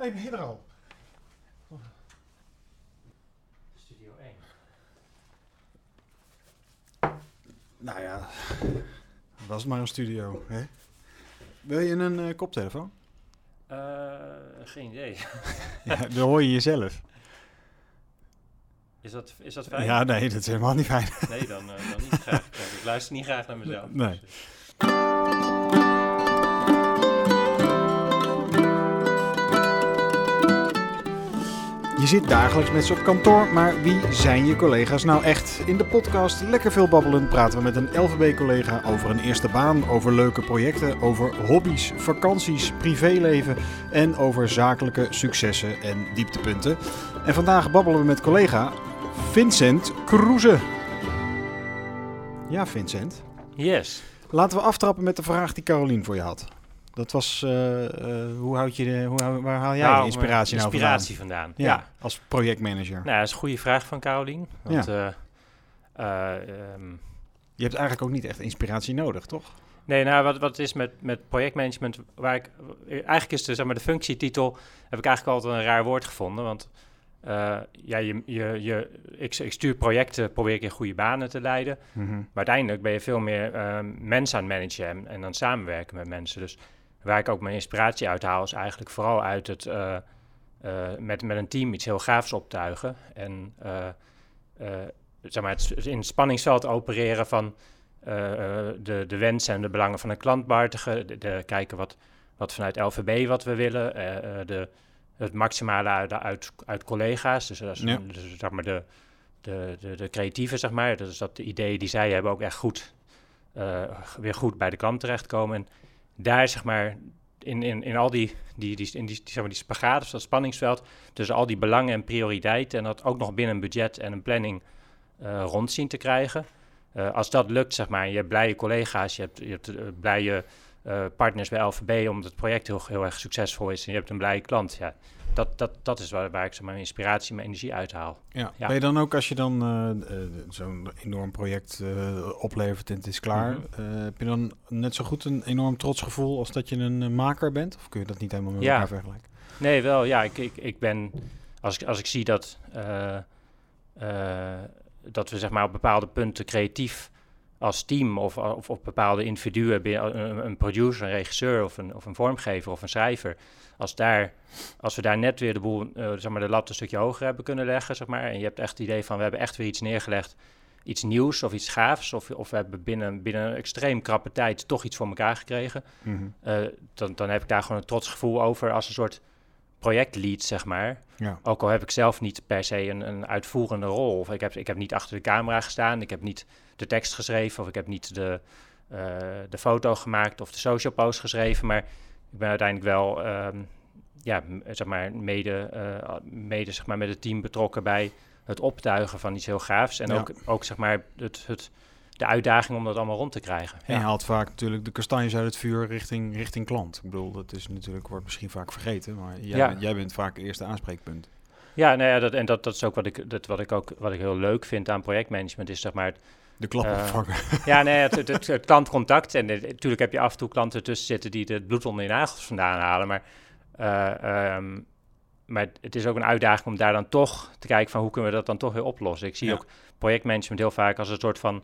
hey, ben je er al? Studio 1. Nou ja, was maar een studio, hè? Wil je een eh, koptelefoon? Eh, geen idee. ja, dan hoor je jezelf. Is dat, is dat fijn? Ja, nee, dat is helemaal niet fijn. Nee, dan, eh, dan niet graag. Ik luister niet graag naar mezelf. Nee. Dus, Je zit dagelijks met ze op kantoor, maar wie zijn je collega's nou echt? In de podcast Lekker Veel Babbelen praten we met een LVB-collega over een eerste baan, over leuke projecten, over hobby's, vakanties, privéleven en over zakelijke successen en dieptepunten. En vandaag babbelen we met collega Vincent Kroeze. Ja, Vincent. Yes. Laten we aftrappen met de vraag die Carolien voor je had. Dat was, eh, eh, hoe houd je de, hoe, waar haal jij Nou, de inspiratie nou inspiratie vandaan. vandaan? Ja, als projectmanager. Nou, dat is een goede vraag van Carolien. Want, eh, eh, ehm, Je hebt eigenlijk ook niet echt inspiratie nodig, toch? Nee, nou, wat, wat is met, met projectmanagement, waar ik, eigenlijk is de, zeg maar, de functietitel, heb ik eigenlijk altijd een raar woord gevonden, want ja, je, je, je, ik, ik stuur projecten, probeer ik in goede banen te leiden, maar uiteindelijk ben je veel meer eh, mensen aan het managen en, en dan samenwerken met mensen. Dus waar ik ook mijn inspiratie uit haal, is eigenlijk vooral uit het eh, eh, met, met een team iets heel gaafs optuigen en eh, zeg maar, het in het spanningsveld opereren van de, de wensen en de belangen van een klant behartigen. De, de- kijken wat, wat vanuit LVB wat we willen. de, het maximale uit, uit, uit collega's. Dus, dat is, Ja. dus zeg maar de, de, de, de creatieven, zeg maar. Dus dat de ideeën die zij hebben ook echt goed, weer goed bij de klant terechtkomen. En daar, zeg maar, in, in, in al die, die, die, in die, zeg maar, die spagaat, of dat spanningsveld, tussen al die belangen en prioriteiten, en dat ook nog binnen een budget en een planning eh, rond zien te krijgen. Eh, als dat lukt, zeg maar, je hebt blije collega's, je hebt, je hebt eh, blije eh, partners bij LVB, omdat het project heel, heel erg succesvol is en je hebt een blije klant. Ja, dat, dat, dat is waar, waar ik maar, mijn inspiratie, mijn energie uithaal. Ja. Ja. Ben je dan ook, als je dan eh, eh, zo'n enorm project oplevert en het is klaar, Mhm. heb je dan net zo goed een enorm trots gevoel als dat je een maker bent? Of kun je dat niet helemaal met Ja. elkaar vergelijken? Nee, wel, ja, ik, ik, ik ben, als ik, als ik zie dat, dat we zeg maar op bepaalde punten creatief als team of, of op bepaalde individuen, een producer, een regisseur of een, of een vormgever of een schrijver, als, daar, als we daar net weer de boel, eh, zeg maar de lat een stukje hoger hebben kunnen leggen, zeg maar, en je hebt echt het idee van we hebben echt weer iets neergelegd, iets nieuws of iets gaafs, of, of we hebben binnen, binnen een extreem krappe tijd toch iets voor elkaar gekregen, Mhm. eh, dan, dan heb ik daar gewoon een trots gevoel over als een soort projectlead, zeg maar. Ja. Ook al heb ik zelf niet per se een, een uitvoerende rol. Of ik heb, ik heb niet achter de camera gestaan, ik heb niet de tekst geschreven, of ik heb niet de, eh, de foto gemaakt of de social post geschreven. Maar ik ben uiteindelijk wel, ehm, ja, zeg maar, mede, eh, mede zeg maar, met het team betrokken bij het optuigen van iets heel gaafs. En Ja. ook, ook zeg maar, het, het, de uitdaging om dat allemaal rond te krijgen. En je haalt vaak natuurlijk de kastanjes uit het vuur richting, richting klant. Ik bedoel, dat is natuurlijk, wordt misschien vaak vergeten, maar jij, Ja. bent, jij bent vaak het eerste aanspreekpunt. Ja, nou ja, dat, en dat, dat is ook wat ik, dat, wat ik ook wat ik heel leuk vind aan projectmanagement, is zeg maar het, De klap Eh, opvangen. Ja, nee, het, het, het, klantcontact. En eh, natuurlijk heb je af en toe klanten tussen zitten die het bloed onder je nagels vandaan halen. Maar, eh, ehm, maar het is ook een uitdaging om daar dan toch te kijken van hoe kunnen we dat dan toch weer oplossen. Ik zie Ja. ook projectmanagement heel vaak als een soort van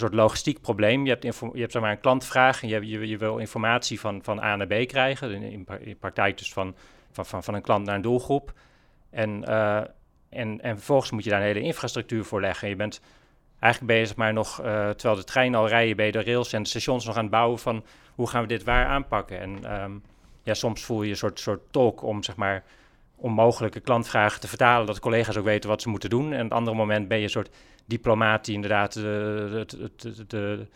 soort logistiek probleem. Je hebt, je hebt zeg maar een klantvraag en je, je, wil informatie van, van A naar B krijgen. In, in, pra- in praktijk dus van, van, van, van een klant naar een doelgroep. En, eh, en, en vervolgens moet je daar een hele infrastructuur voor leggen. Je bent eigenlijk bezig maar nog, eh, terwijl de trein al rijden, je de rails en de stations nog aan het bouwen van hoe gaan we dit waar aanpakken. En ehm, ja, soms voel je een soort, soort tolk om zeg maar onmogelijke klantvragen te vertalen, dat collega's ook weten wat ze moeten doen. En op het andere moment ben je een soort diplomaat die inderdaad de, de, de, de, de,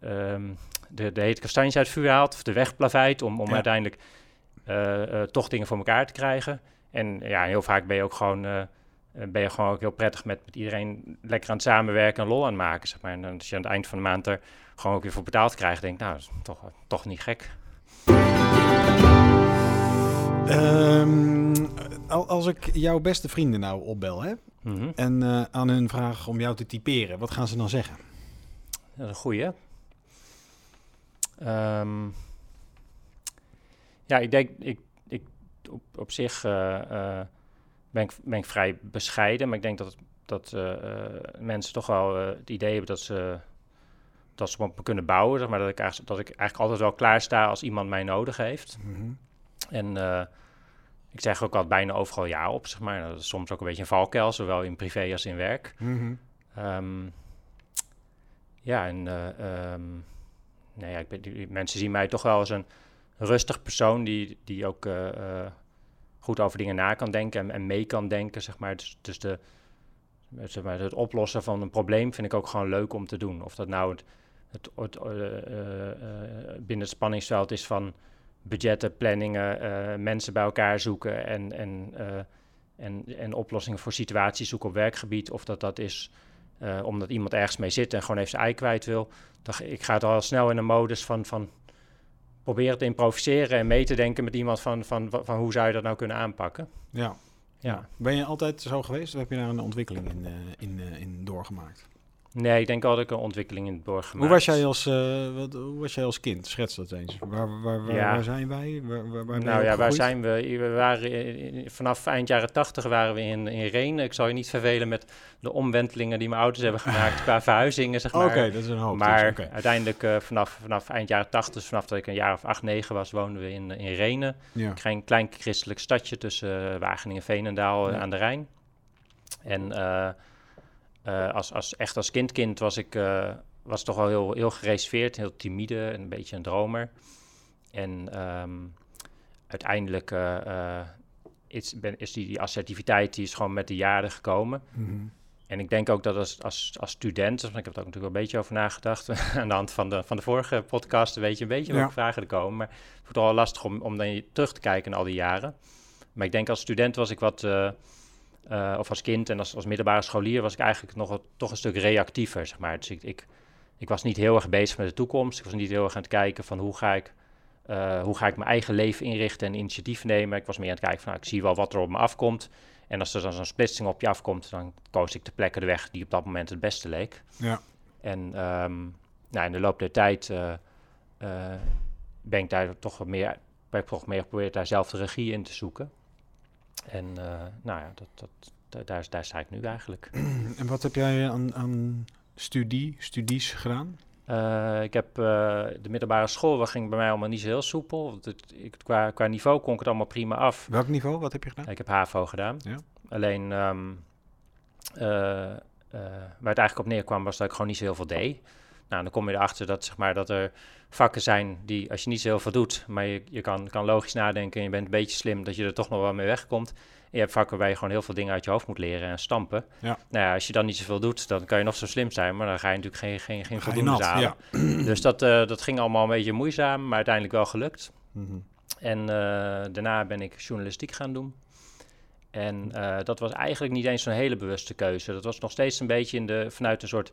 ehm, de, de hete kastanjes uit het vuur haalt, of de weg plaveit, om, om Ja. uiteindelijk eh, eh, toch dingen voor elkaar te krijgen. En ja, heel vaak ben je ook gewoon, eh, eh, ben je gewoon ook heel prettig met, met iedereen lekker aan het samenwerken en lol aan het maken, zeg maar. En dan als je aan het eind van de maand er gewoon ook weer voor betaald krijgt, denk ik, nou, dat is toch, toch niet gek. Ehm, al- als ik jouw beste vrienden nou opbel hè, Mhm. en eh, aan hun vraag om jou te typeren, wat gaan ze dan zeggen? Dat is een goeie. Ehm, ja, ik denk, ik, ik op, op zich eh, eh, ben, ik, ben ik vrij bescheiden, maar ik denk dat, dat mensen toch wel het idee hebben dat ze, dat ze op me kunnen bouwen. Zeg maar dat ik, eigenlijk, dat ik eigenlijk altijd wel klaar sta als iemand mij nodig heeft. Mhm. En ik zeg ook al bijna overal ja op, zeg maar. Dat is soms ook een beetje een valkuil, zowel in privé als in werk. Mhm. Ehm, ja, en ehm, nou ja, ik ben, die, mensen zien mij toch wel als een rustig persoon die, die ook eh, eh, goed over dingen na kan denken en, en mee kan denken, zeg maar. Dus, dus de, zeg maar, het oplossen van een probleem vind ik ook gewoon leuk om te doen. Of dat nou het, het, het, binnen het spanningsveld is van budgetten, planningen, eh, mensen bij elkaar zoeken en, en, eh, en, en oplossingen voor situaties zoeken op werkgebied. Of dat dat is eh, omdat iemand ergens mee zit en gewoon even zijn ei kwijt wil. Dan, ik ga het al snel in een modus van, van proberen te improviseren en mee te denken met iemand van, van, van, van hoe zou je dat nou kunnen aanpakken. Ja. Ja. Ben je altijd zo geweest of heb je daar een ontwikkeling in, in, in doorgemaakt? Nee, ik denk wel dat ik een ontwikkeling in het doorgemaakt. Hoe was, jij als, eh, wat, hoe was jij als kind? Schets dat eens. Waar, waar, waar, Ja. waar zijn wij? Waar, waar, waar ben Nou ja, waar zijn we? We waren in- vanaf eind jaren tachtig waren we in, in Renen. Ik zal je niet vervelen met de omwentelingen die mijn ouders hebben gemaakt qua verhuizingen, zeg maar. Oké, dat is een hoop. dus, Maar uiteindelijk eh, vanaf, vanaf eind jaren 80, dus vanaf dat ik een jaar of acht, negen was, woonden we in, in Renen. ja. Een klein, christelijk stadje tussen eh, Wageningen en Veenendaal Ja. aan de Rijn. En eh, als, als, echt als kindkind was ik eh, was toch wel heel, heel gereserveerd, heel timide en een beetje een dromer. En ehm, uiteindelijk eh, is, ben, is die, die assertiviteit die is gewoon met de jaren gekomen. Mhm. En ik denk ook dat als, als, als student, dus ik heb er ook natuurlijk wel een beetje over nagedacht aan de hand van de, van de vorige podcast, weet je een beetje Ja. welke vragen er komen. Maar het wordt wel lastig om, om dan terug te kijken in al die jaren. Maar ik denk als student was ik wat, eh, of als kind en als, als middelbare scholier was ik eigenlijk nog toch een stuk reactiever, zeg maar. Dus ik, ik, ik was niet heel erg bezig met de toekomst. Ik was niet heel erg aan het kijken van hoe ga ik, eh, hoe ga ik mijn eigen leven inrichten en initiatief nemen. Ik was meer aan het kijken van, nou, ik zie wel wat er op me afkomt. En als er dan zo'n splitsing op je afkomt, dan koos ik de plekken de weg die op dat moment het beste leek. Ja. En ehm, nou, in de loop der tijd eh, ben ik daar toch wat meer, ik toch meer geprobeerd daar zelf de regie in te zoeken. En eh, nou ja, dat, dat, da- daar, daar sta ik nu eigenlijk. En wat heb jij aan, aan studie, studies gedaan? Eh, ik heb eh, de middelbare school, dat ging bij mij allemaal niet zo heel soepel. Want het, ik, qua, qua niveau kon ik het allemaal prima af. Welk niveau? Wat heb je gedaan? Ik heb HAVO gedaan. Ja. Alleen ehm, eh, eh, waar het eigenlijk op neerkwam was dat ik gewoon niet zo heel veel deed. Nou, dan kom je erachter dat, zeg maar, dat er vakken zijn die, als je niet zo heel veel doet, maar je, je kan, kan logisch nadenken en je bent een beetje slim, dat je er toch nog wel mee wegkomt. En je hebt vakken waar je gewoon heel veel dingen uit je hoofd moet leren en stampen. Ja. Nou ja, als je dan niet zoveel doet, dan kan je nog zo slim zijn, maar dan ga je natuurlijk geen, geen, geen voldoende nat, halen. ja. Dus dat, eh, dat ging allemaal een beetje moeizaam, maar uiteindelijk wel gelukt. Mhm. En eh, daarna ben ik journalistiek gaan doen. En eh, dat was eigenlijk niet eens zo'n hele bewuste keuze. Dat was nog steeds een beetje in de, vanuit een soort,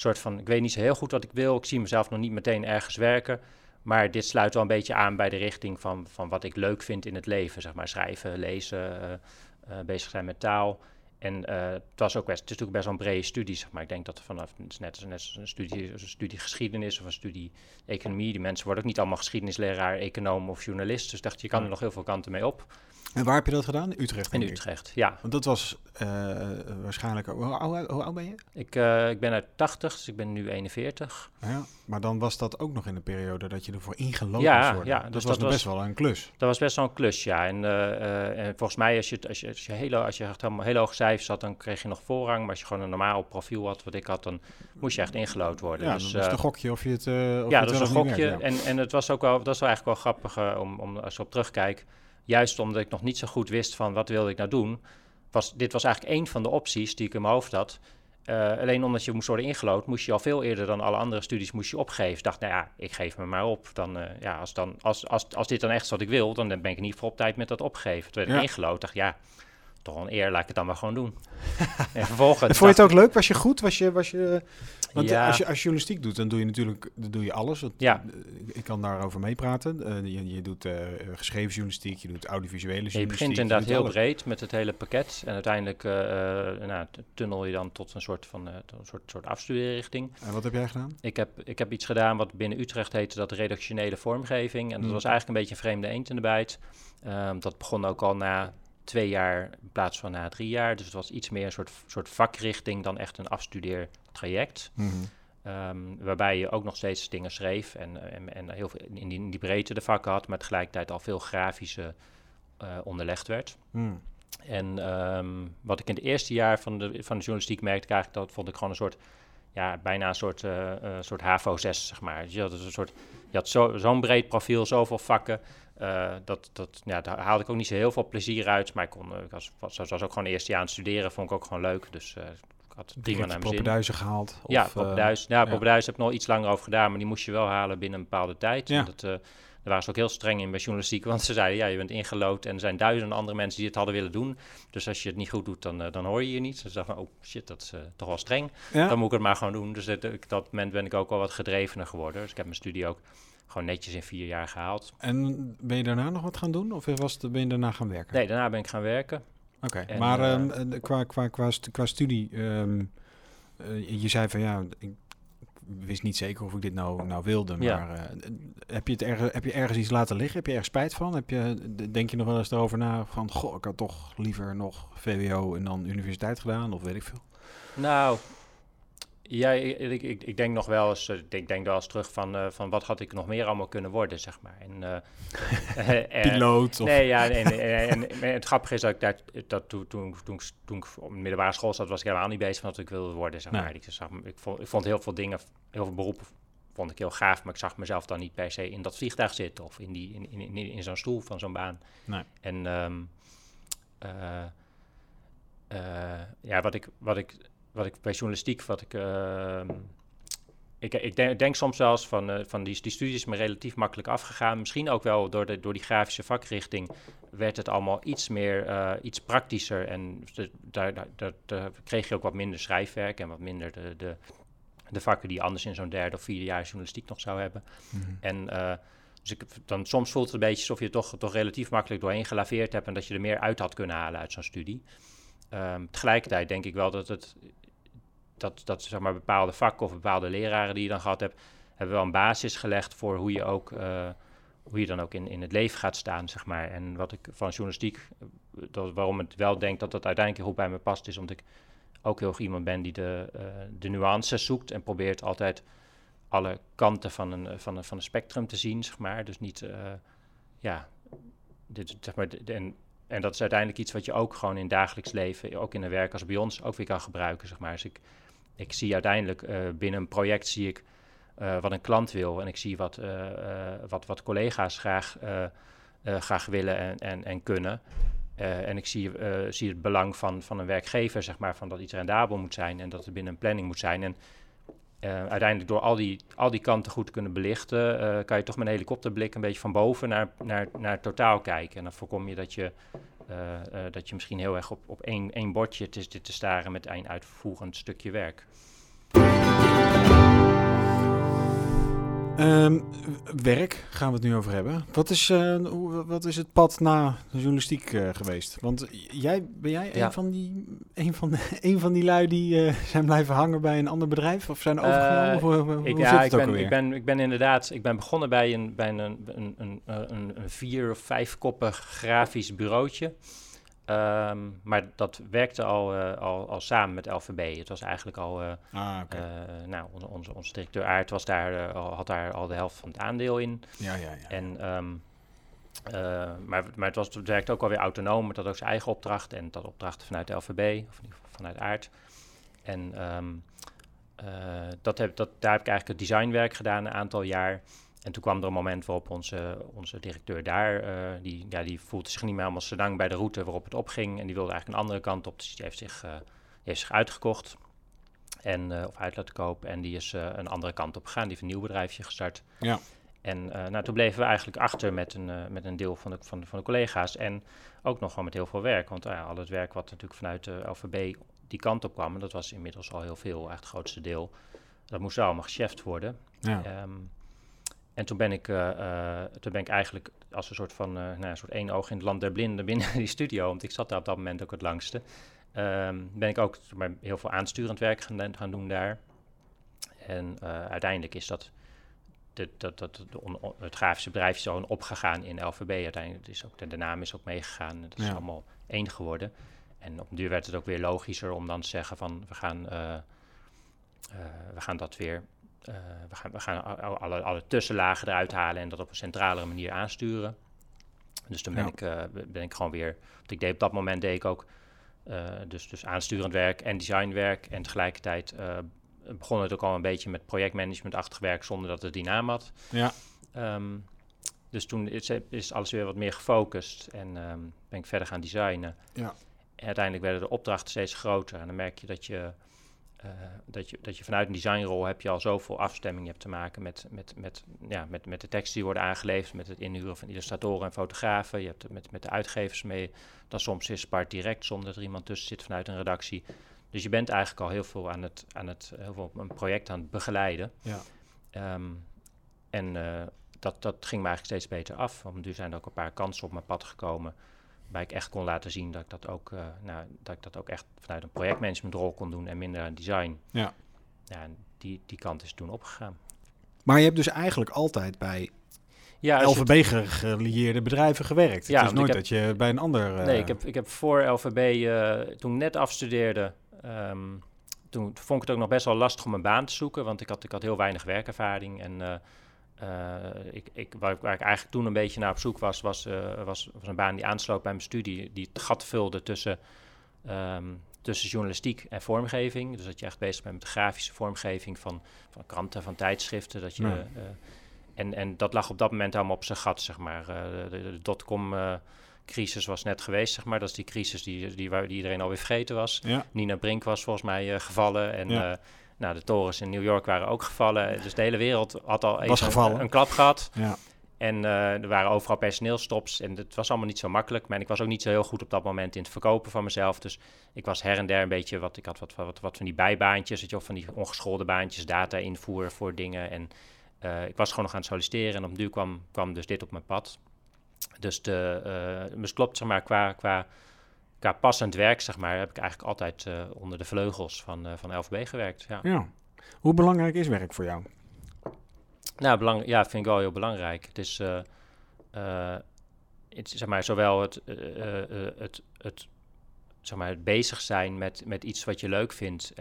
soort van... ik weet niet zo heel goed wat ik wil. Ik zie mezelf nog niet meteen ergens werken. Maar dit sluit wel een beetje aan bij de richting van, van wat ik leuk vind in het leven. Zeg maar schrijven, lezen, eh, eh, bezig zijn met taal. En eh, het was ook best, het is natuurlijk best wel een brede studie, zeg maar. Ik denk dat er vanaf, het is net als, net als een studie, een studie geschiedenis of een studie economie. Die mensen worden ook niet allemaal geschiedenisleraar, econoom of journalist. Dus dacht, je kan er nog heel veel kanten mee op. En waar heb je dat gedaan? Utrecht. In ik. Utrecht, ja. Want dat was eh, waarschijnlijk... Hoe, oud- hoe oud ben je? Ik, eh, ik ben uit 80, dus ik ben nu 41. Ja, maar dan was dat ook nog in de periode dat je ervoor ingelopen Ja, ja, dat dus was dat was- best wel een klus. Dat was best wel een klus, ja. En, eh, en volgens mij, als je, het- als je, als je, hele, als je echt helemaal heel hoge cijfers had, dan kreeg je nog voorrang. Maar als je gewoon een normaal profiel had, wat ik had, dan moest je echt ingelood worden. Ja, dus, dan was een gokje of je het. of je ja, het dat was een gokje. ja. En, en het was ook wel, dat is wel eigenlijk wel grappig om, om, als ik op terugkijk. Juist omdat ik nog niet zo goed wist van wat wilde ik nou doen. Was, dit was eigenlijk één van de opties die ik in mijn hoofd had. Eh, alleen omdat je moest worden ingelood, moest je al veel eerder dan alle andere studies moest je opgeven. Ik dacht, nou ja, ik geef me maar op. Dan, eh, ja, als, dan, als, als, als dit dan echt is wat ik wil, dan ben ik in ieder geval op tijd met dat opgeven. Toen werd ik Ja. ingelood, dacht ja, toch wel een eer, laat ik het dan maar gewoon doen. en vervolgens... Vond je het ook leuk? Was je goed? Was je, was je, want Ja. als je als journalistiek doet, dan doe je natuurlijk dan doe je alles. Want, Ja. eh, Ik kan daarover meepraten. Eh, je, je doet eh, geschreven journalistiek, je doet audiovisuele Je journalistiek. begint je inderdaad doet heel alles. breed met het hele pakket. En uiteindelijk eh, eh, nou, tunnel je dan tot een soort van eh, een soort, soort afstudeerrichting. En wat heb jij gedaan? Ik heb, ik heb iets gedaan wat binnen Utrecht heette dat redactionele vormgeving. En dat Mm. was eigenlijk een beetje een vreemde eend in de bijt. Ehm, dat begon ook al na twee jaar in plaats van na drie jaar. Dus het was iets meer een soort, soort vakrichting dan echt een afstudeertraject. Ehm, waarbij je ook nog steeds dingen schreef en, en, en heel veel in die, in die breedte de vakken had, maar tegelijkertijd al veel grafische eh, onderlegd werd. Hmm. En ehm, wat ik in het eerste jaar van de, van de journalistiek merkte, ik eigenlijk, dat vond ik gewoon een soort, ja, bijna een soort, eh, soort HAVO 6, zeg maar. Dus Je had, een soort, je had zo, zo'n breed profiel, zoveel vakken. Eh, dat, dat, ja, daar haalde ik ook niet zo heel veel plezier uit. Maar ik, kon, eh, ik was, was, was ook gewoon eerste jaar aan het studeren, vond ik ook gewoon leuk. Dus eh, ik had prima naar mijn zin. Poppenduizen gehaald? Ja, of, eh, Poppenduis. Ja, ja. Poppenduis heb ik nog iets langer over gedaan, maar die moest je wel halen binnen een bepaalde tijd. Ja. En dat, daar waren ze ook heel streng in bij journalistiek, want ze zeiden, ja, je bent ingelood en er zijn duizenden andere mensen die het hadden willen doen. Dus als je het niet goed doet, dan, dan hoor je je niet. Dus dacht van, oh shit, dat is toch wel streng. ja? Dan moet ik het maar gewoon doen. Dus dat, dat moment ben ik ook wel wat gedrevener geworden. Dus ik heb mijn studie ook gewoon netjes in vier jaar gehaald. En ben je daarna nog wat gaan doen? Of was het, ben je daarna gaan werken? Nee, daarna ben ik gaan werken. Oké, maar eh, qua, qua, qua, stu- qua studie, ehm, eh, je zei van ja, ik wist niet zeker of ik dit nou, nou wilde, Ja. maar heb, je het ergens, heb je ergens iets laten liggen? Heb je ergens spijt van? Heb je, denk je nog wel eens erover na van, goh, ik had toch liever nog VWO en dan universiteit gedaan, of weet ik veel? Nou, ja, ik, ik, ik, denk nog wel eens, eh, ik denk, wel eens terug van, eh, van wat had ik nog meer allemaal kunnen worden, zeg maar. En, eh, Piloot of... Nee, ja, en, en, en, en het grappige is dat ik daar, dat toen, toen, toen, toen ik op de middelbare school zat, was ik helemaal niet bezig met wat ik wilde worden, zeg Nee. maar. Ik, zag, ik, vond, ik vond heel veel dingen, heel veel beroepen vond ik heel gaaf, maar ik zag mezelf dan niet per se in dat vliegtuig zitten of in, die, in, in, in, in zo'n stoel van zo'n baan. Nee. En ehm, eh, eh, ja, wat ik, wat, ik, wat ik bij journalistiek, wat ik... ehm, ik, ik denk, denk soms eens van, eh, van die, die studie is me relatief makkelijk afgegaan. Misschien ook wel door, de, door die grafische vakrichting werd het allemaal iets meer, eh, iets praktischer. En de- daar, daar, kreeg je ook wat minder schrijfwerk en wat minder de, de, de vakken die je anders in zo'n derde of vierde jaar journalistiek nog zou hebben. Mhm. En eh, dus ik, dan soms voelt het een beetje alsof je toch, toch relatief makkelijk doorheen gelaveerd hebt en dat je er meer uit had kunnen halen uit zo'n studie. Ehm, tegelijkertijd denk ik wel dat het dat, dat zeg maar bepaalde vakken of bepaalde leraren die je dan gehad hebt, hebben wel een basis gelegd voor hoe je ook eh, hoe je dan ook in, in het leven gaat staan, zeg maar. En wat ik van journalistiek, eh, dat, waarom ik wel denk dat dat uiteindelijk goed bij me past, is omdat ik ook heel erg iemand ben die de, eh, de nuances zoekt en probeert altijd alle kanten van een, van een, van een spectrum te zien, zeg maar. Dus niet, ja, dit, zeg maar, de- en dat is uiteindelijk iets wat je ook gewoon in dagelijks leven, ook in een werk als bij ons, ook weer kan gebruiken, zeg maar. Dus ik, ik zie uiteindelijk eh, binnen een project zie ik eh, wat een klant wil en ik zie wat, eh, wat, wat collega's graag, graag willen en, en, en kunnen. En ik zie, zie het belang van, van een werkgever, zeg maar, van dat iets rendabel moet zijn en dat het binnen een planning moet zijn. En eh, uiteindelijk door al die, al die kanten goed te kunnen belichten, eh, kan je toch met een helikopterblik een beetje van boven naar, naar, naar het totaal kijken. En dan voorkom je dat je, eh, dat je misschien heel erg op, op één, één bordje te, te staren met één uitvoerend stukje werk. Ehm, werk gaan we het nu over hebben. Wat is, eh, hoe, wat is het pad na de journalistiek eh, geweest? Want jij, ben jij Ja. een, van die, een, van een van die lui die eh, zijn blijven hangen bij een ander bedrijf? Of zijn overgenomen? Hoe- hoe- Ik, ja, ik ben, ik, ben, ik ben inderdaad, ik ben begonnen bij een, bij een, een, een, een, een, een vier of vijfkoppig grafisch bureautje. Ehm, maar dat werkte al, eh, al, al samen met LVB. Het was eigenlijk al, eh, Ah, eh, nou, onze, onze, onze directeur Aert was daar, al, had daar al de helft van het aandeel in. ja, ja, ja. En, ehm, eh, maar maar het, was, het werkte ook alweer autonoom. Het had ook zijn eigen opdracht. En dat opdrachten vanuit LVB, of in ieder geval vanuit Aard. En eh, dat heb, dat, daar heb ik eigenlijk het designwerk gedaan een aantal jaar. En toen kwam er een moment waarop onze, onze directeur daar, eh, die, ja, die voelde zich niet meer helemaal senang bij de route waarop het opging. En die wilde eigenlijk een andere kant op. Dus die heeft zich, eh, die heeft zich uitgekocht. En, eh, of uit laten kopen. En die is een andere kant op gegaan. Die heeft een nieuw bedrijfje gestart. Ja. En nou, toen bleven we eigenlijk achter met een, met een deel van de, van, van de collega's. En ook nog wel met heel veel werk. Want al het werk wat natuurlijk vanuit de LVB die kant op kwam, en dat was inmiddels al heel veel, eigenlijk het grootste deel, dat moest allemaal gecheft worden. Ja. Ehm, en toen ben, ik, toen ben ik eigenlijk als een soort van nou, een soort één oog in het land der blinden binnen die studio, want ik zat daar op dat moment ook het langste. Ehm, ben ik ook maar, heel veel aansturend werk gaan, gaan doen daar. En uiteindelijk is dat, de, dat, dat de het grafische bedrijf zo opgegaan in LVB. Uiteindelijk is ook de, de naam is ook meegegaan. Het is allemaal één geworden. En op duur werd het ook weer logischer om dan te zeggen van we gaan, we gaan dat weer. We gaan, we gaan alle, alle tussenlagen eruit halen en dat op een centralere manier aansturen. Dus toen ben, ik, ben ik gewoon weer. Want ik deed op dat moment deed ik ook uh, dus, dus aansturend werk en designwerk. En tegelijkertijd begon het ook al een beetje met projectmanagementachtig werk zonder dat het die naam had. Ja. Um, dus toen is, is, alles weer wat meer gefocust en um, ben ik verder gaan designen. Ja. En uiteindelijk werden de opdrachten steeds groter. En dan merk je dat je uh, dat, je, dat je vanuit een designrol heb je al zoveel afstemming hebt te maken met, met, met, ja, met, met de teksten die worden aangeleverd, met het inhuren van illustratoren en fotografen. Je hebt met, met de uitgevers mee. Dan soms is Spart direct zonder dat er iemand tussen zit vanuit een redactie. Dus je bent eigenlijk al heel veel aan het, aan het heel veel een project aan het begeleiden. Ja. Um, en uh, dat, dat ging me eigenlijk steeds beter af. Want nu zijn er ook een paar kansen op mijn pad gekomen waar ik echt kon laten zien dat ik dat ook, uh, nou, dat ik dat ook echt vanuit een projectmanagementrol kon doen en minder aan design. Ja. Ja, en die, die kant is toen opgegaan. Maar je hebt dus eigenlijk altijd bij ja, LVB gelieerde bedrijven gewerkt. Ja, het is nooit dat je bij een ander... Uh... Nee, ik heb, ik heb voor LVB, uh, toen net afstudeerde, um, toen vond ik het ook nog best wel lastig om een baan te zoeken, want ik had, ik had heel weinig werkervaring en uh, ik, ik, waar, ik eigenlijk toen een beetje naar op zoek was, was, uh, was, was, een baan die aansloot bij mijn studie, die het gat vulde tussen, um, tussen journalistiek en vormgeving. Dus dat je echt bezig bent met de grafische vormgeving van, van kranten, van tijdschriften. Dat je, uh, en, en dat lag op dat moment allemaal op zijn gat, zeg maar. de, de dotcom crisis was net geweest, zeg maar. Dat is die crisis die, die, waar, die iedereen alweer vergeten was. Ja. Nina Brink was volgens mij gevallen en... Ja nou, de torens in New York waren ook gevallen. Dus de hele wereld had al even een, een, klap gehad. Ja. En uh, er waren overal personeelstops en het was allemaal niet zo makkelijk. Maar ik was ook niet zo heel goed op dat moment in het verkopen van mezelf. Dus ik was her en der een beetje wat, ik had wat, wat, wat van die bijbaantjes, weet je, of van die ongeschoolde baantjes, data invoer voor dingen. En uh, ik was gewoon nog aan het solliciteren en op duur kwam, kwam dus dit op mijn pad. Dus de, uh, dus klopt, zeg maar, qua, qua qua passend werk, zeg maar, heb ik eigenlijk altijd uh, onder de vleugels van, uh, van LVB gewerkt. Ja. ja. Hoe belangrijk is werk voor jou? Nou, belang, ja, vind ik wel heel belangrijk. Het is, uh, het, zeg maar, zowel het, het, het, zeg maar, het bezig zijn met, met iets wat je leuk vindt.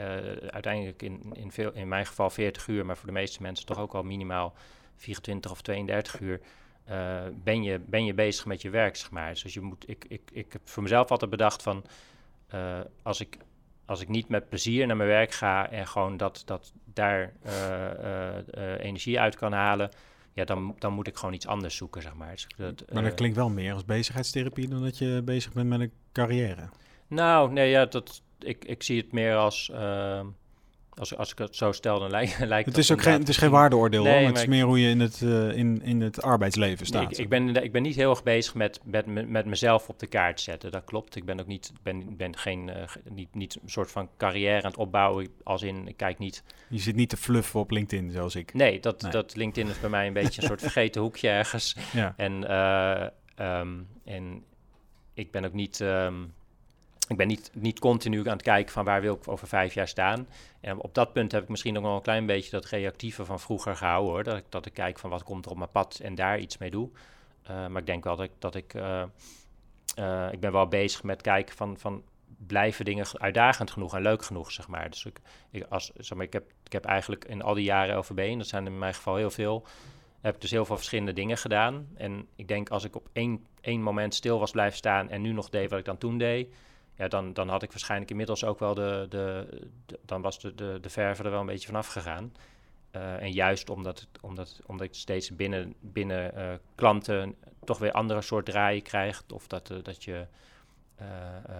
uiteindelijk in, in, veel, in mijn geval 40 uur, maar voor de meeste mensen toch ook al minimaal 24 of 32 uur. Eh, ben, je, ben je bezig met je werk, zeg maar. Dus je moet, ik, ik, ik heb voor mezelf altijd bedacht van, uh, als, ik, als ik niet met plezier naar mijn werk ga en gewoon dat, dat daar uh, energie uit kan halen, ja, dan, dan moet ik gewoon iets anders zoeken, zeg maar. Dus dat, maar dat klinkt wel meer als bezigheidstherapie dan dat je bezig bent met een carrière. Nou, nee, ja, dat, ik, ik zie het meer als als, als ik het zo stel, dan lijkt, lijkt het is ook geen, Het is geen waardeoordeel, nee, het is meer hoe je in het, uh, in, in het arbeidsleven staat. ik, ik, ben, ik ben niet heel erg bezig met, met, met mezelf op de kaart zetten, dat klopt. Ik ben ook niet, ben, ben geen, uh, niet, niet een soort van carrière aan het opbouwen, als in, ik kijk niet... Je zit niet te fluffen op LinkedIn, zoals ik. Nee, dat, nee. dat LinkedIn is bij mij een beetje een soort vergeten hoekje ergens. Ja. En, uh, um, en ik ben ook niet... Um, ik ben niet, niet continu aan het kijken van waar wil ik over vijf jaar staan. En op dat punt heb ik misschien nog wel een klein beetje dat reactieve van vroeger gehouden hoor. Dat ik, dat ik kijk van wat komt er op mijn pad en daar iets mee doe. Uh, maar ik denk wel dat ik, dat ik, uh, uh, ik ben wel bezig met kijken van, van blijven dingen uitdagend genoeg en leuk genoeg, zeg maar. Dus ik, ik, als, zeg maar, ik, heb, ik heb eigenlijk in al die jaren LVB, en dat zijn in mijn geval heel veel, heb ik dus heel veel verschillende dingen gedaan. En ik denk als ik op één, één moment stil was blijven staan en nu nog deed wat ik dan toen deed ja, dan, dan had ik waarschijnlijk inmiddels ook wel de, de, dan was de, de, de verve er wel een beetje vanaf gegaan. Uh, en juist omdat, omdat, omdat ik steeds binnen, binnen uh, klanten toch weer andere soort draaien krijgt. Of dat, uh, dat je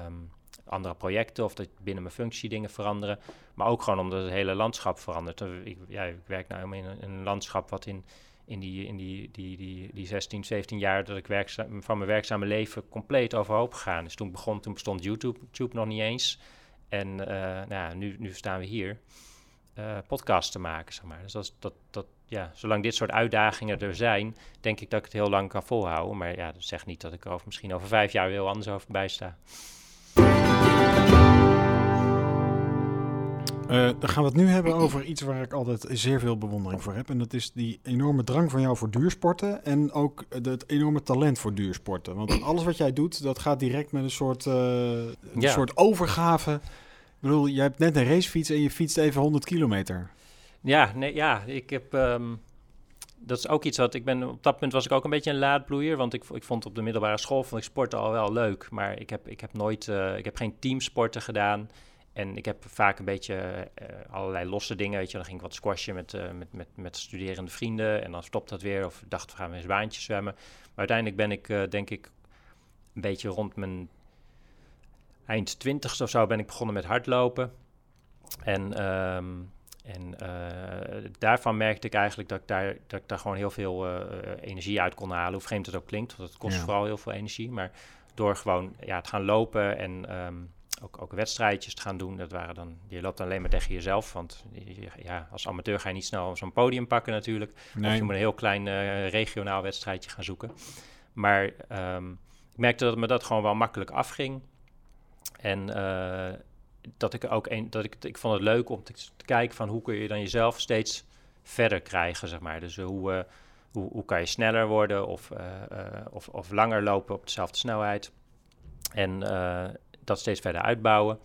um, andere projecten of dat binnen mijn functie dingen veranderen. Maar ook gewoon omdat het hele landschap verandert. Ik, ja, ik werk nu in een landschap wat in, in die, in die, die, die, die 16, 17 jaar dat ik werkzaam, van mijn werkzame leven compleet overhoop gegaan. Dus toen begon, toen bestond YouTube, YouTube nog niet eens. En nou ja, nu, nu staan we hier uh, podcasts te maken, zeg maar. Dus dat, dat, dat, ja, zolang dit soort uitdagingen er zijn, denk ik dat ik het heel lang kan volhouden. Maar ja, dat zegt niet dat ik er over, misschien over vijf jaar heel anders over bijsta. Uh, dan gaan we het nu hebben over iets waar ik altijd zeer veel bewondering voor heb. En dat is die enorme drang van jou voor duursporten. En ook het enorme talent voor duursporten. Want alles wat jij doet, dat gaat direct met een soort, uh, een soort overgave. Ik bedoel, jij hebt net een racefiets en je fietst even 100 kilometer. Ja, nee, ja ik heb. Um, dat is ook iets wat ik ben. Op dat moment was ik ook een beetje een laadbloeier. Want ik, ik vond op de middelbare school vond ik sporten al wel leuk. Maar ik heb, ik heb nooit. Uh, ik heb geen teamsporten gedaan. En ik heb vaak een beetje uh, allerlei losse dingen. Weet je, dan ging ik wat squashen met, uh, met, met, met studerende vrienden. En dan stopt dat weer. Of dacht, we gaan eens baantjes zwemmen. Maar uiteindelijk ben ik, denk ik, een beetje rond mijn eind twintigste of zo ben ik begonnen met hardlopen. En um, en daarvan merkte ik eigenlijk dat ik daar, dat ik daar gewoon heel veel energie uit kon halen. Hoe vreemd het ook klinkt, want het kost vooral heel veel energie. Maar door gewoon ja, te gaan lopen en um, ook, ook wedstrijdjes te gaan doen, dat waren dan, je loopt dan alleen maar tegen jezelf. Want ja, als amateur ga je niet snel zo'n podium pakken natuurlijk. Nee. Of je moet een heel klein uh, regionaal wedstrijdje gaan zoeken. Maar um, ik merkte dat me dat gewoon wel makkelijk afging. En dat ik ook een, dat ik, ik vond het leuk om te, te, kijken van hoe kun je dan jezelf steeds verder krijgen, zeg maar. Dus hoe, uh, hoe, hoe kan je sneller worden of, of, of langer lopen op dezelfde snelheid. En dat steeds verder uitbouwen.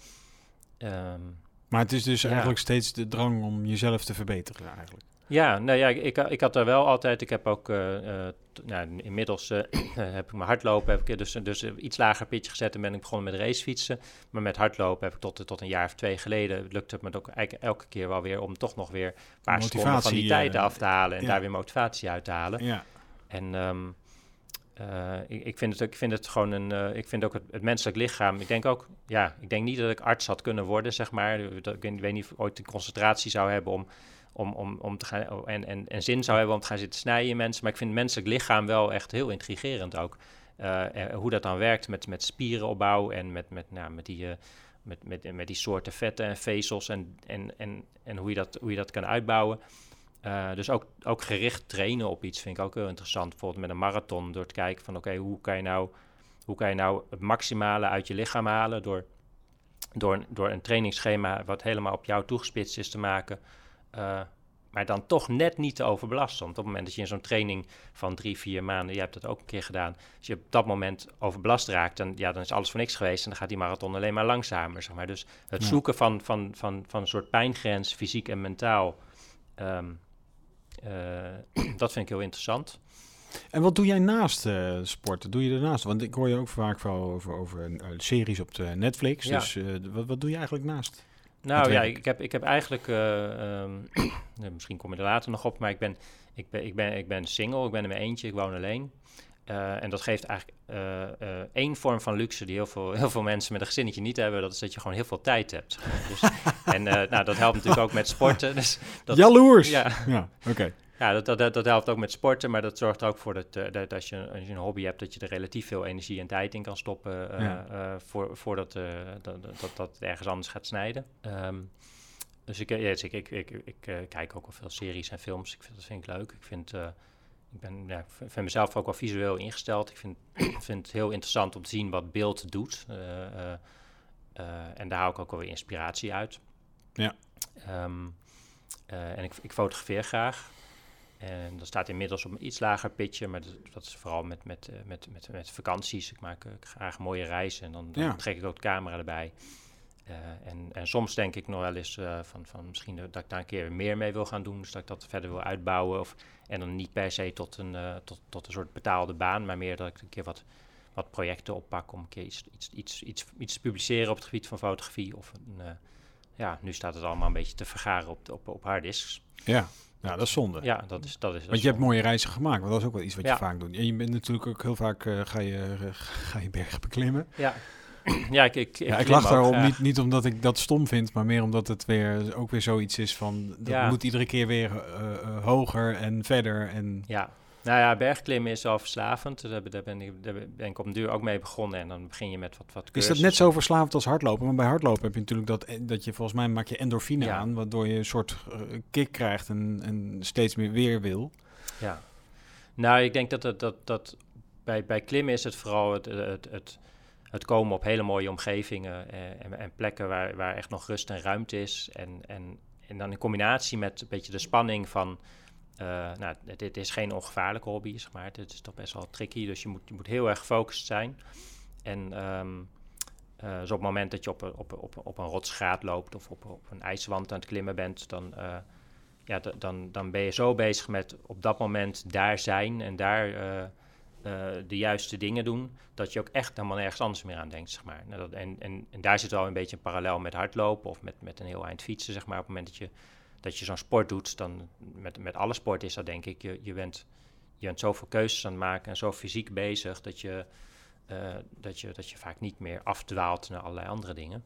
Um, maar het is dus ja. eigenlijk steeds de drang om jezelf te verbeteren eigenlijk. Ja, nou ja, ik, ik had er wel altijd. Ik heb ook uh, uh, nou, inmiddels uh, heb ik mijn hardlopen, heb ik dus, dus iets lager pitje gezet en ben ik begonnen met racefietsen. Maar met hardlopen heb ik tot, tot een jaar of twee geleden lukte het me ook eigenlijk elke keer wel weer om toch nog weer een paar seconden van die tijd af te halen en ja. daar weer motivatie uit te halen. Ja. En um, ik, ik, vind het, ik vind het gewoon een. ik vind ook het, menselijk lichaam. Ik denk ook, ja, ik denk niet dat ik arts had kunnen worden, zeg maar. Ik weet niet of ik ooit de concentratie zou hebben om om, om, om te gaan, oh, en, en, en zin zou hebben om te gaan zitten snijden in mensen. Maar ik vind het menselijk lichaam wel echt heel intrigerend ook. Uh, hoe dat dan werkt met, met spierenopbouw en met, met, nou, met, die, met, met, met die soorten vetten en vezels en, en, en, en hoe, je dat, hoe je dat kan uitbouwen. Uh, dus ook, ook gericht trainen op iets vind ik ook heel interessant. Bijvoorbeeld met een marathon, door te kijken van oké, hoe kan je nou hoe kan je nou het maximale uit je lichaam halen door, door, door een trainingsschema wat helemaal op jou toegespitst is te maken. Uh, maar dan toch net niet te overbelasten. Want op het moment dat je in zo'n training van drie, vier maanden, je hebt dat ook een keer gedaan, als je op dat moment overbelast raakt, dan, ja, dan is alles voor niks geweest en dan gaat die marathon alleen maar langzamer. Zeg maar. Dus het zoeken van, van, van, van een soort pijngrens, fysiek en mentaal, um, uh, dat vind ik heel interessant. En wat doe jij naast uh, sporten? Doe je ernaast? Want ik hoor je ook vaak wel over, over uh, series op de Netflix. Ja. Dus wat, wat doe je eigenlijk naast? Nou ja, ik heb, ik heb eigenlijk, um, misschien kom je er later nog op, maar ik ben, ik ben, ik ben, ik ben single, ik ben in mijn eentje, ik woon alleen. Uh, en dat geeft eigenlijk uh, één vorm van luxe die heel veel, heel veel mensen met een gezinnetje niet hebben. Dat is dat je gewoon heel veel tijd hebt. Dus, en nou, dat helpt natuurlijk ook met sporten. Dus dat, Jaloers! Ja, ja oké. Ja, dat, dat, dat helpt ook met sporten, maar dat zorgt er ook voor dat, dat als, je, als je een hobby hebt, dat je er relatief veel energie en tijd in kan stoppen ja. voor, voordat dat, dat, dat ergens anders gaat snijden. Um, dus ik, ja, dus ik, ik, ik, ik kijk ook al veel series en films. Ik vind, dat vind ik leuk. Ik vind, ik ben, ja, vind mezelf ook wel visueel ingesteld. Ik vind, vind het heel interessant om te zien wat beeld doet. en daar hou ik ook wel weer inspiratie uit. Ja. Um, en ik, ik fotografeer graag. En dat staat inmiddels op een iets lager pitje, maar dat, is vooral met, met, eh, met, met, met vakanties. Ik maak uh, graag mooie reizen en dan, dan trek ik ook de camera erbij. Uh, en, en soms denk ik nog wel eens uh, van, van misschien dat ik daar een keer meer mee wil gaan doen. Dus dat ik dat verder wil uitbouwen. Of, en dan niet per se tot een, uh, tot, tot een soort betaalde baan, maar meer dat ik een keer wat, wat projecten oppak om een keer iets, iets, iets, iets, iets te publiceren op het gebied van fotografie. Of een, ja, nu staat het allemaal een beetje te vergaren op, op, op harddisks. Ja. Ja, dat is zonde. Ja, dat is dat is. Want je hebt mooie reizen gemaakt, maar dat is ook wel iets wat je vaak doet. En je bent natuurlijk ook heel vaak uh, ga, je, uh, ga je bergen beklimmen. Ja. Ja, ik, ik, ja, ik lach daarom niet, niet omdat ik dat stom vind, maar meer omdat het weer ook weer zoiets is van dat ja. moet iedere keer weer uh, hoger en verder. En... Ja, nou ja, bergklimmen is wel verslavend. Daar, daar, ben ik, daar ben ik op een duur ook mee begonnen. En dan begin je met wat, wat Is dat net zo verslavend als hardlopen? Maar bij hardlopen heb je natuurlijk dat, eh, dat je volgens mij maak je endorfine aan, waardoor je een soort kick krijgt en, en steeds meer weer wil. Ja, nou ik denk dat, dat, dat, dat bij, bij klimmen is het vooral het, het, het, het komen op hele mooie omgevingen eh, en, en, plekken waar, waar echt nog rust en ruimte is. En, en, en dan in combinatie met een beetje de spanning van uh, nou, dit is geen ongevaarlijke hobby, zeg maar. Dit is toch best wel tricky, dus je moet, je moet heel erg gefocust zijn. En um, dus op het moment dat je op, op, op, op een rotsgraat loopt of op, op een ijswand aan het klimmen bent, dan, ja, dan, dan ben je zo bezig met op dat moment daar zijn en daar de juiste dingen doen, dat je ook echt helemaal nergens anders meer aan denkt, zeg maar. Nou, dat, en, en, en daar zit wel een beetje een parallel met hardlopen of met, met een heel eind fietsen, zeg maar. Op het moment dat je dat je zo'n sport doet, dan met, met alle sport is dat denk ik, je, je, bent, je bent zoveel keuzes aan het maken en zo fysiek bezig dat je, uh, dat je, dat je vaak niet meer afdwaalt naar allerlei andere dingen.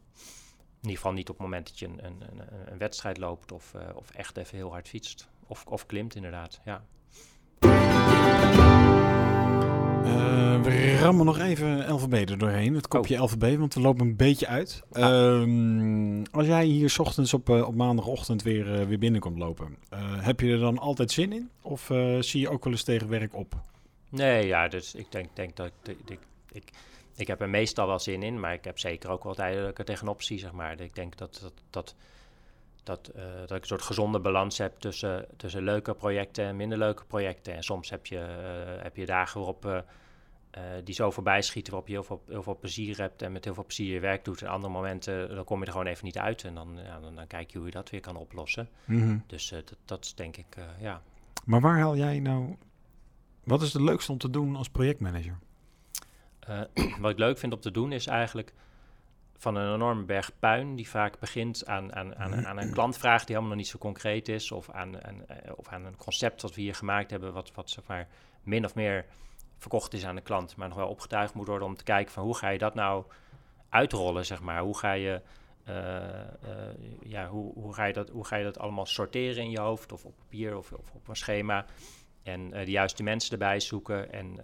In ieder geval niet op het moment dat je een, een, een, een wedstrijd loopt of, uh, of echt even heel hard fietst. Of, of klimt inderdaad, ja. We rammen nog even LVB er doorheen, het kopje oh. LVB, want we lopen een beetje uit. Ah. Um, als jij hier s ochtends op, uh, op maandagochtend weer, uh, weer binnenkomt lopen, heb je er dan altijd zin in? Of zie je ook wel eens tegen werk op? Nee, ja, dus ik denk, denk dat ik, ik, ik, ik heb er meestal wel zin in, maar ik heb zeker ook wel tijden dat ik er tegenop zie, zeg maar. Ik denk dat, dat, dat, dat, dat ik een soort gezonde balans heb tussen, tussen leuke projecten en minder leuke projecten. En soms heb je, heb je dagen waarop uh, die zo voorbij schieten waarop je heel veel, heel veel plezier hebt en met heel veel plezier je werk doet. En andere momenten dan kom je er gewoon even niet uit en dan, ja, dan, dan kijk je hoe je dat weer kan oplossen. Mm -hmm. Dus uh, dat, dat is denk ik, uh, ja. Maar waar haal jij nou, wat is het leukste om te doen als projectmanager? wat ik leuk vind om te doen is eigenlijk van een enorme berg puin die vaak begint aan, aan, aan, aan een klantvraag die helemaal nog niet zo concreet is of aan, aan, of aan een concept wat we hier gemaakt hebben wat, wat zeg maar min of meer verkocht is aan de klant, maar nog wel opgetuigd moet worden om te kijken van hoe ga je dat nou uitrollen, zeg maar. Hoe ga je, uh, uh, ja, hoe, hoe, ga je dat, hoe ga je dat allemaal sorteren in je hoofd of op papier of, of op een schema. En uh, de juiste mensen erbij zoeken en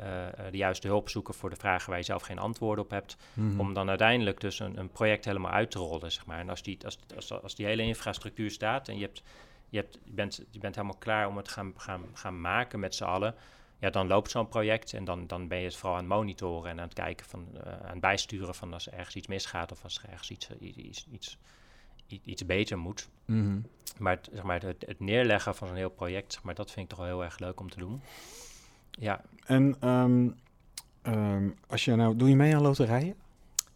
de juiste hulp zoeken voor de vragen waar je zelf geen antwoorden op hebt. Mm -hmm. Om dan uiteindelijk dus een, een, project helemaal uit te rollen, zeg maar. En als die, als, als, als die hele infrastructuur staat en je, hebt, je, hebt, je, bent, je bent helemaal klaar om het gaan, gaan, gaan maken met z'n allen ja, dan loopt zo'n project en dan, dan ben je het vooral aan het monitoren en aan het kijken van, uh, aan het bijsturen van als er ergens iets misgaat of als er ergens iets, iets, iets, iets, beter moet. Mm -hmm. Maar, het, zeg maar het, het, neerleggen van zo'n heel project, zeg maar, dat vind ik toch wel heel erg leuk om te doen. Ja. En um, um, als je nou, doe je mee aan loterijen?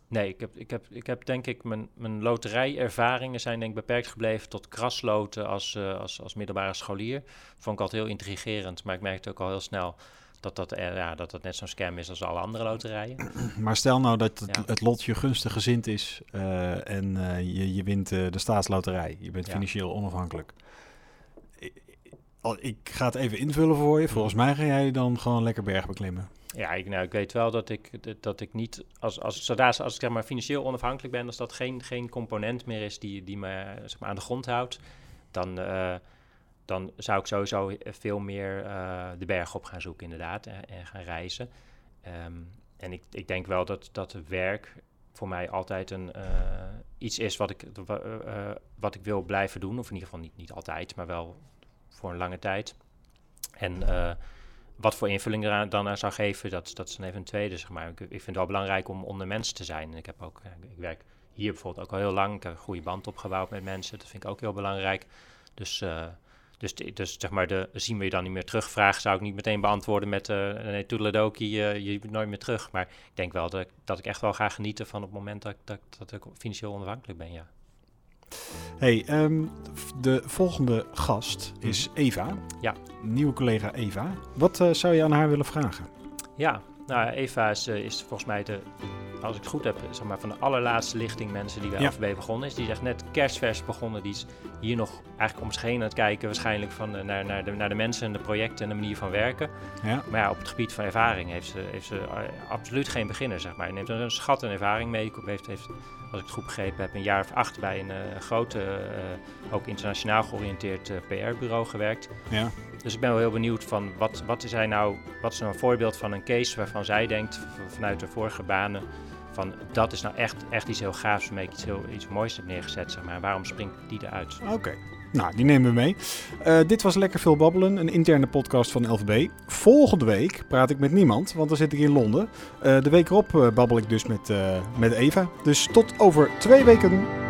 Nee, ik heb, ik heb, ik heb denk ik mijn, mijn loterijervaringen zijn denk ik beperkt gebleven tot krasloten als, uh, als, als middelbare scholier. Vond ik altijd heel intrigerend, maar ik merkte ook al heel snel dat dat, uh, ja, dat, dat net zo'n scam is als alle andere loterijen. Maar stel nou dat het, ja. het lot je gunstig gezind is uh, en je, je wint de staatsloterij. Je bent ja. financieel onafhankelijk. Ik, ik ga het even invullen voor je. Volgens mij ga jij dan gewoon lekker berg beklimmen. Ja, ik, nou, ik weet wel dat ik, dat ik niet, als, als, zodra, als ik zeg maar, financieel onafhankelijk ben, als dat geen, geen component meer is die, die me zeg maar, aan de grond houdt, dan, uh, dan zou ik sowieso veel meer uh, de berg op gaan zoeken, inderdaad, en, en gaan reizen. Um, en ik, ik denk wel dat, dat werk voor mij altijd een, uh, iets is wat ik, wat ik wil blijven doen, of in ieder geval niet, niet altijd, maar wel voor een lange tijd. En wat voor invulling er dan aan zou geven, dat, dat is dan even een tweede, zeg maar. Ik, ik vind het wel belangrijk om onder mensen te zijn. Ik heb ook, ik werk hier bijvoorbeeld ook al heel lang. Ik heb een goede band opgebouwd met mensen. Dat vind ik ook heel belangrijk. Dus, uh, dus, dus zeg maar, de zien we je dan niet meer terugvragen, zou ik niet meteen beantwoorden met uh, nee, uh, je bent nooit meer terug. Maar ik denk wel dat, dat ik echt wel ga genieten van het moment dat, dat, dat ik financieel onafhankelijk ben, ja. Hey, um, de volgende gast is mhm. Eva. Ja. Nieuwe collega Eva. Wat uh, zou je aan haar willen vragen? Ja, nou, Eva is, uh, is volgens mij de, als ik het goed heb, zeg maar van de allerlaatste lichting mensen die bij ja. Begonnen is. Die echt net kerstvers begonnen. Die is hier nog eigenlijk om zich heen aan het kijken, waarschijnlijk van de, naar, naar, de, naar de mensen en de projecten en de manier van werken. Ja. Maar ja, op het gebied van ervaring heeft ze, heeft ze uh, absoluut geen beginner, zeg maar. Hij neemt een schat en ervaring mee. Heeft, heeft, als ik het goed begrepen heb, een jaar of acht bij een uh, grote, uh, ook internationaal georiënteerd PR-bureau gewerkt. Ja. dus ik ben wel heel benieuwd van wat, wat is hij nou, wat is nou een voorbeeld van een case waarvan zij denkt vanuit de vorige banen van dat is nou echt, echt iets heel gaafs waarmee ik iets, heel, iets moois heb neergezet, zeg maar. Waarom springt die eruit? Oké. Nou, die nemen we mee. Eh, dit was Lekker Veel Babbelen, een interne podcast van LVB. Volgende week praat ik met niemand, want dan zit ik in Londen. Eh, de week erop eh, babbel ik dus met, met Eva. Dus tot over twee weken.